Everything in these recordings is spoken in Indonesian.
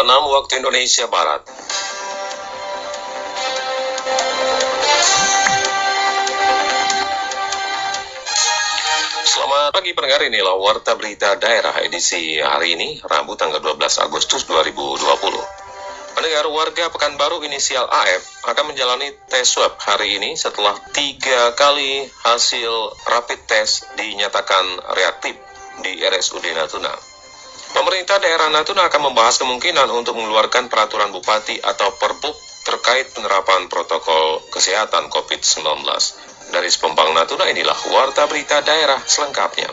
pukul 6 waktu Indonesia Barat. Selamat pagi pendengar, inilah Warta Berita Daerah edisi hari ini, Rabu tanggal 12 Agustus 2020. Pendengar warga Pekanbaru inisial AF akan menjalani tes swab hari ini setelah tiga kali hasil rapid test dinyatakan reaktif di RSUD Natuna. Pemerintah daerah Natuna akan membahas kemungkinan untuk mengeluarkan peraturan bupati atau perbuk terkait penerapan protokol kesehatan COVID-19. Dari Sepembang Natuna inilah Warta Berita Daerah selengkapnya.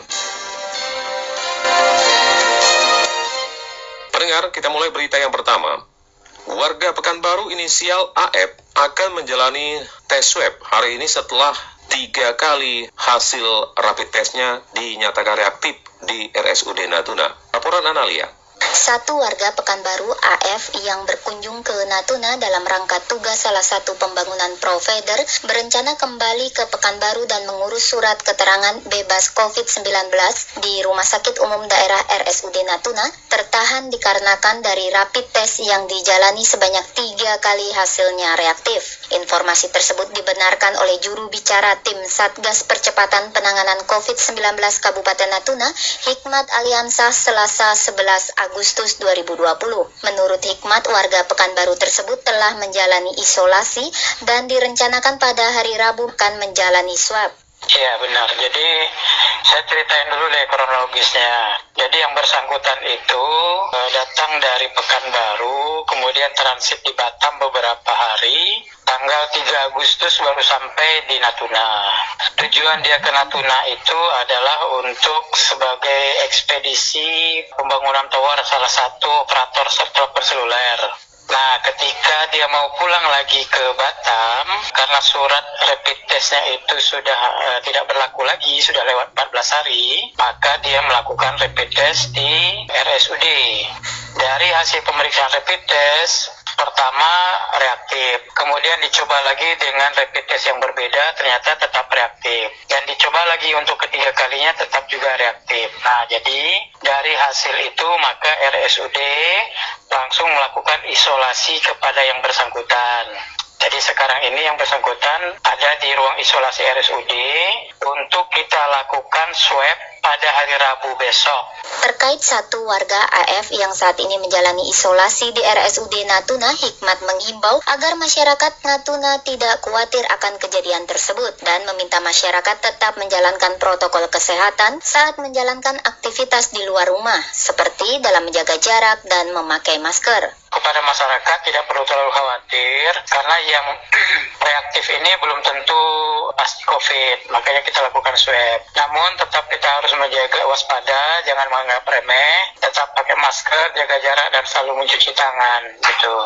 Pendengar, kita mulai berita yang pertama. Warga Pekanbaru inisial AF akan menjalani tes swab hari ini setelah tiga kali hasil rapid testnya dinyatakan reaktif di RSUD Natuna. Laporan Analia. Satu warga Pekanbaru AF yang berkunjung ke Natuna dalam rangka tugas salah satu pembangunan provider berencana kembali ke Pekanbaru dan mengurus surat keterangan bebas COVID-19 di Rumah Sakit Umum Daerah RSUD Natuna tertahan dikarenakan dari rapid test yang dijalani sebanyak tiga kali hasilnya reaktif. Informasi tersebut dibenarkan oleh juru bicara tim Satgas Percepatan Penanganan COVID-19 Kabupaten Natuna, Hikmat Aliansah Selasa 11 Agustus 2020. Menurut Hikmat, warga Pekanbaru tersebut telah menjalani isolasi dan direncanakan pada hari Rabu akan menjalani swab. Iya benar. Jadi saya ceritain dulu deh kronologisnya. Jadi yang bersangkutan itu uh, datang dari Pekanbaru, kemudian transit di Batam beberapa hari. Tanggal 3 Agustus baru sampai di Natuna. Tujuan dia ke Natuna itu adalah untuk sebagai ekspedisi pembangunan tower salah satu operator seluler. Nah, ketika dia mau pulang lagi ke Batam, karena surat rapid testnya itu sudah uh, tidak berlaku lagi, sudah lewat 14 hari, maka dia melakukan rapid test di RSUD. Dari hasil pemeriksaan rapid test, pertama reaktif, kemudian dicoba lagi dengan rapid test yang berbeda, ternyata tetap reaktif, dan dicoba lagi untuk ketiga kalinya tetap juga reaktif. Nah, jadi dari hasil itu maka RSUD langsung melakukan isolasi kepada yang bersangkutan. Jadi sekarang ini yang bersangkutan ada di ruang isolasi RSUD untuk kita lakukan swab pada hari Rabu besok. Terkait satu warga AF yang saat ini menjalani isolasi di RSUD Natuna, Hikmat menghimbau agar masyarakat Natuna tidak khawatir akan kejadian tersebut dan meminta masyarakat tetap menjalankan protokol kesehatan saat menjalankan aktivitas di luar rumah, seperti dalam menjaga jarak dan memakai masker kepada masyarakat tidak perlu terlalu khawatir karena yang reaktif ini belum tentu pasti COVID, makanya kita lakukan swab. Namun tetap kita harus menjaga waspada, jangan menganggap remeh, tetap pakai masker, jaga jarak dan selalu mencuci tangan gitu.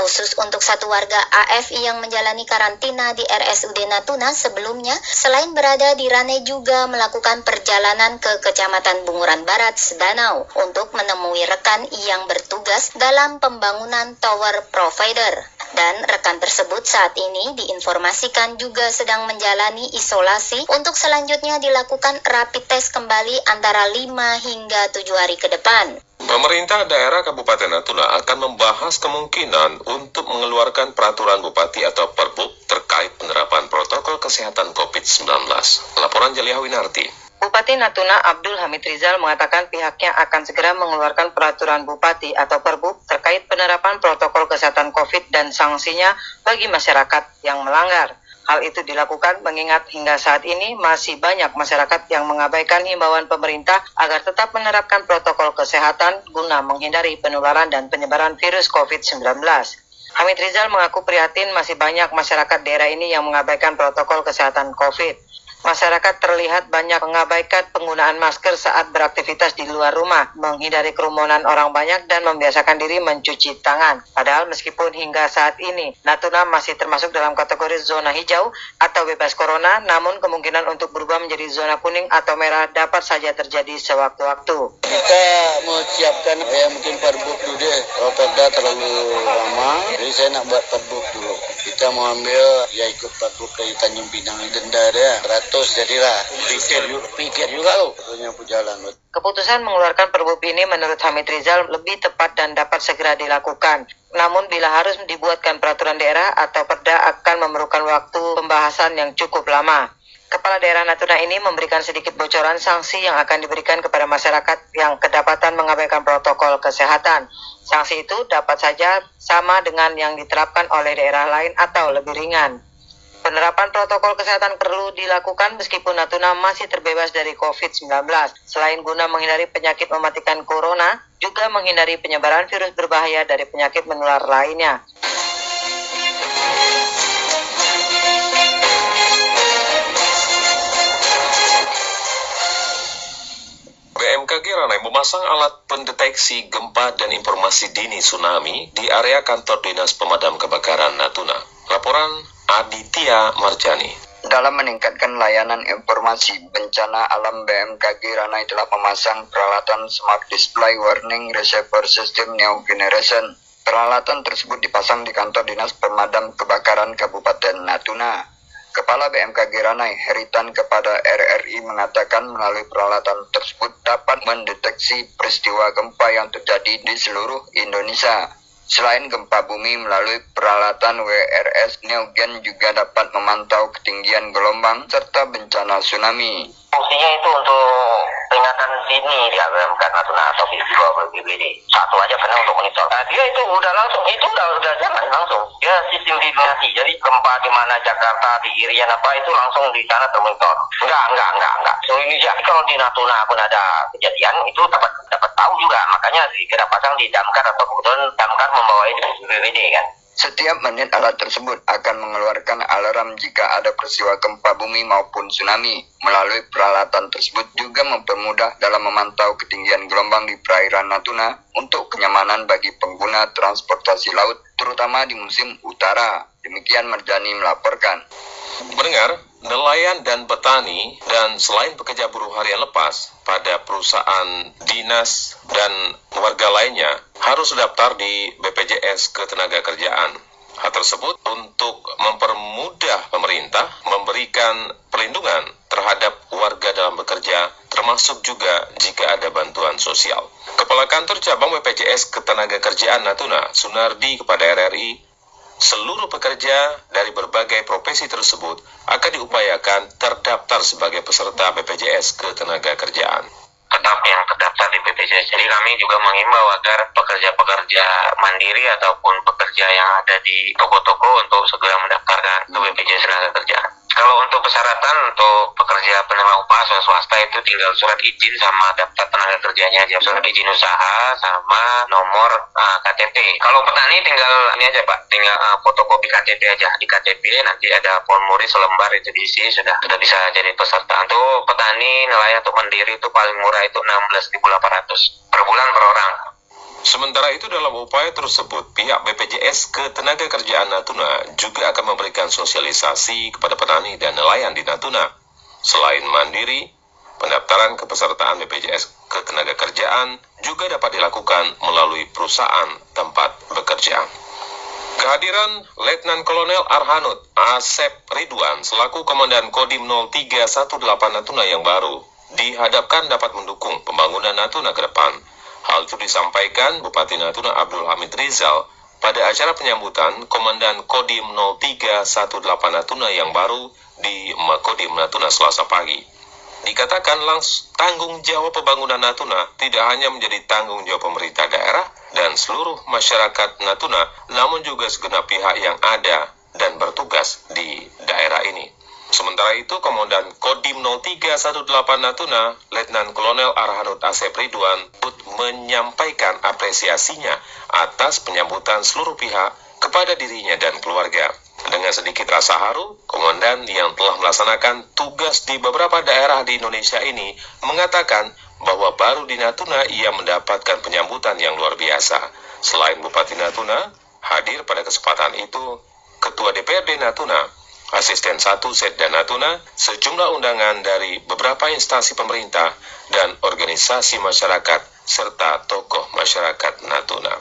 Khusus untuk satu warga AF yang menjalani karantina di RSUD Natuna sebelumnya, selain berada di Rane juga melakukan perjalanan ke Kecamatan Bunguran Barat, Sedanau, untuk menemui rekan yang bertugas dalam pembangunan tower provider. Dan rekan tersebut saat ini diinformasikan juga sedang menjalani isolasi untuk selanjutnya dilakukan rapid test kembali antara 5 hingga 7 hari ke depan. Pemerintah daerah Kabupaten Natuna akan membahas kemungkinan untuk mengeluarkan peraturan bupati atau perbuk terkait penerapan protokol kesehatan COVID-19. Laporan Jalia Winarti. Bupati Natuna Abdul Hamid Rizal mengatakan pihaknya akan segera mengeluarkan peraturan bupati atau perbuk terkait penerapan protokol kesehatan COVID dan sanksinya bagi masyarakat yang melanggar. Hal itu dilakukan mengingat hingga saat ini masih banyak masyarakat yang mengabaikan himbauan pemerintah agar tetap menerapkan protokol kesehatan guna menghindari penularan dan penyebaran virus COVID-19. Hamid Rizal mengaku prihatin masih banyak masyarakat daerah ini yang mengabaikan protokol kesehatan COVID. Masyarakat terlihat banyak mengabaikan penggunaan masker saat beraktivitas di luar rumah, menghindari kerumunan orang banyak dan membiasakan diri mencuci tangan. Padahal meskipun hingga saat ini Natuna masih termasuk dalam kategori zona hijau atau bebas corona, namun kemungkinan untuk berubah menjadi zona kuning atau merah dapat saja terjadi sewaktu-waktu. Kita mau siapkan ya mungkin perbuk dulu deh. Kalau perda terlalu lama, jadi saya nak buat perbuk dulu. Kita mau ambil ya ikut Pak ke Tanjung Pinang denda dia ratus jadilah pikir pikir juga loh katanya jalan Keputusan mengeluarkan Perbup ini menurut Hamid Rizal lebih tepat dan dapat segera dilakukan. Namun bila harus dibuatkan peraturan daerah atau perda akan memerlukan waktu pembahasan yang cukup lama. Kepala Daerah Natuna ini memberikan sedikit bocoran sanksi yang akan diberikan kepada masyarakat yang kedapatan mengabaikan protokol kesehatan. Sanksi itu dapat saja sama dengan yang diterapkan oleh daerah lain atau lebih ringan. Penerapan protokol kesehatan perlu dilakukan meskipun Natuna masih terbebas dari COVID-19. Selain guna menghindari penyakit mematikan corona, juga menghindari penyebaran virus berbahaya dari penyakit menular lainnya. Ranai memasang alat pendeteksi gempa dan informasi dini tsunami di area kantor Dinas Pemadam Kebakaran Natuna. Laporan Aditya Marjani. Dalam meningkatkan layanan informasi bencana alam BMKG Ranai telah memasang peralatan Smart Display Warning Receiver System New Generation. Peralatan tersebut dipasang di kantor Dinas Pemadam Kebakaran Kabupaten Natuna. Kepala BMKG Ranai Heritan kepada RRI mengatakan melalui peralatan tersebut dapat mendeteksi peristiwa gempa yang terjadi di seluruh Indonesia. Selain gempa bumi melalui peralatan WRS, Neogen juga dapat memantau ketinggian gelombang serta bencana tsunami. Fungsinya itu untuk peringatan dini BMK Natuna atau BPBD. Satu aja karena untuk monitor. Nah, dia itu udah langsung, itu udah udah jalan langsung. Dia sistem dinasti. Jadi gempa di mana Jakarta, di Irian apa itu langsung di sana termonitor. Enggak, enggak, enggak, enggak. Seluruh Indonesia. Kalau di Natuna pun ada kejadian itu dapat dapat tahu juga. Makanya kita pasang di damkar atau kebetulan damkar membawa itu BPBD kan. Setiap menit alat tersebut akan mengeluarkan alarm jika ada peristiwa gempa bumi maupun tsunami. Melalui peralatan tersebut juga mempermudah dalam memantau ketinggian gelombang di perairan Natuna untuk kenyamanan bagi pengguna transportasi laut, terutama di musim utara. Demikian Merjani melaporkan. Mendengar, nelayan dan petani dan selain pekerja buruh harian lepas pada perusahaan dinas dan warga lainnya harus daftar di BPJS Ketenagakerjaan. Hal tersebut untuk mempermudah pemerintah memberikan perlindungan terhadap warga dalam bekerja, termasuk juga jika ada bantuan sosial. Kepala Kantor Cabang BPJS Ketenagakerjaan Natuna, Sunardi kepada RRI, seluruh pekerja dari berbagai profesi tersebut akan diupayakan terdaftar sebagai peserta BPJS Ketenagakerjaan. Tetap yang terdaftar di BPJS. Jadi kami juga mengimbau agar pekerja-pekerja mandiri ataupun pekerja yang ada di toko-toko untuk segera mendaftarkan ke BPJS Ketenagakerjaan. Kalau untuk persyaratan untuk pekerja penerima upah swasta itu tinggal surat izin sama daftar tenaga kerjanya aja, surat izin usaha sama nomor uh, ah, KTP. Kalau petani tinggal ini aja pak, tinggal uh, fotokopi KTP aja di KTP nanti ada formulir selembar itu diisi sudah sudah bisa jadi peserta. Untuk petani nelayan untuk mandiri itu paling murah itu 16.800 per bulan per orang. Sementara itu dalam upaya tersebut, pihak BPJS Ketenagakerjaan Natuna juga akan memberikan sosialisasi kepada petani dan nelayan di Natuna. Selain mandiri, pendaftaran kepesertaan BPJS Ketenagakerjaan juga dapat dilakukan melalui perusahaan tempat bekerja. Kehadiran Letnan Kolonel Arhanud Asep Ridwan selaku Komandan Kodim 0318 Natuna yang baru dihadapkan dapat mendukung pembangunan Natuna ke depan Hal itu disampaikan Bupati Natuna Abdul Hamid Rizal pada acara penyambutan Komandan Kodim 0318 Natuna yang baru di Makodim Natuna Selasa pagi. Dikatakan langsung tanggung jawab pembangunan Natuna tidak hanya menjadi tanggung jawab pemerintah daerah dan seluruh masyarakat Natuna, namun juga segenap pihak yang ada dan bertugas di daerah ini. Sementara itu, Komandan Kodim 0318 Natuna, Letnan Kolonel Arhanud Asep Ridwan, menyampaikan apresiasinya atas penyambutan seluruh pihak kepada dirinya dan keluarga. Dengan sedikit rasa haru, komandan yang telah melaksanakan tugas di beberapa daerah di Indonesia ini mengatakan bahwa baru di Natuna ia mendapatkan penyambutan yang luar biasa. Selain Bupati Natuna, hadir pada kesempatan itu Ketua DPRD Natuna, asisten satu Setda Natuna, sejumlah undangan dari beberapa instansi pemerintah dan organisasi masyarakat serta tokoh masyarakat Natuna.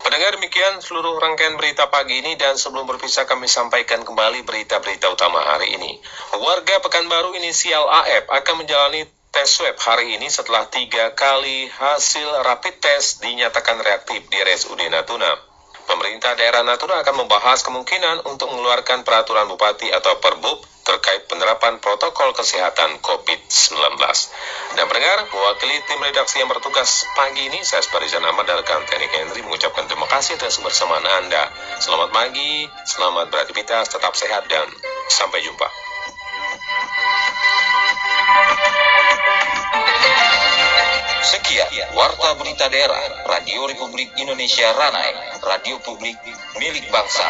Pendengar demikian seluruh rangkaian berita pagi ini dan sebelum berpisah kami sampaikan kembali berita-berita utama hari ini. Warga Pekanbaru inisial AF akan menjalani tes swab hari ini setelah tiga kali hasil rapid test dinyatakan reaktif di RSUD Natuna. Pemerintah daerah Natuna akan membahas kemungkinan untuk mengeluarkan peraturan bupati atau perbub terkait penerapan protokol kesehatan COVID-19. Dan pendengar, mewakili tim redaksi yang bertugas pagi ini, saya Sparizan Ahmad dan rekan Teknik Henry mengucapkan terima kasih atas kebersamaan Anda. Selamat pagi, selamat beraktivitas, tetap sehat, dan sampai jumpa. Sekian Warta Berita Daerah Radio Republik Indonesia Ranai, radio publik milik bangsa.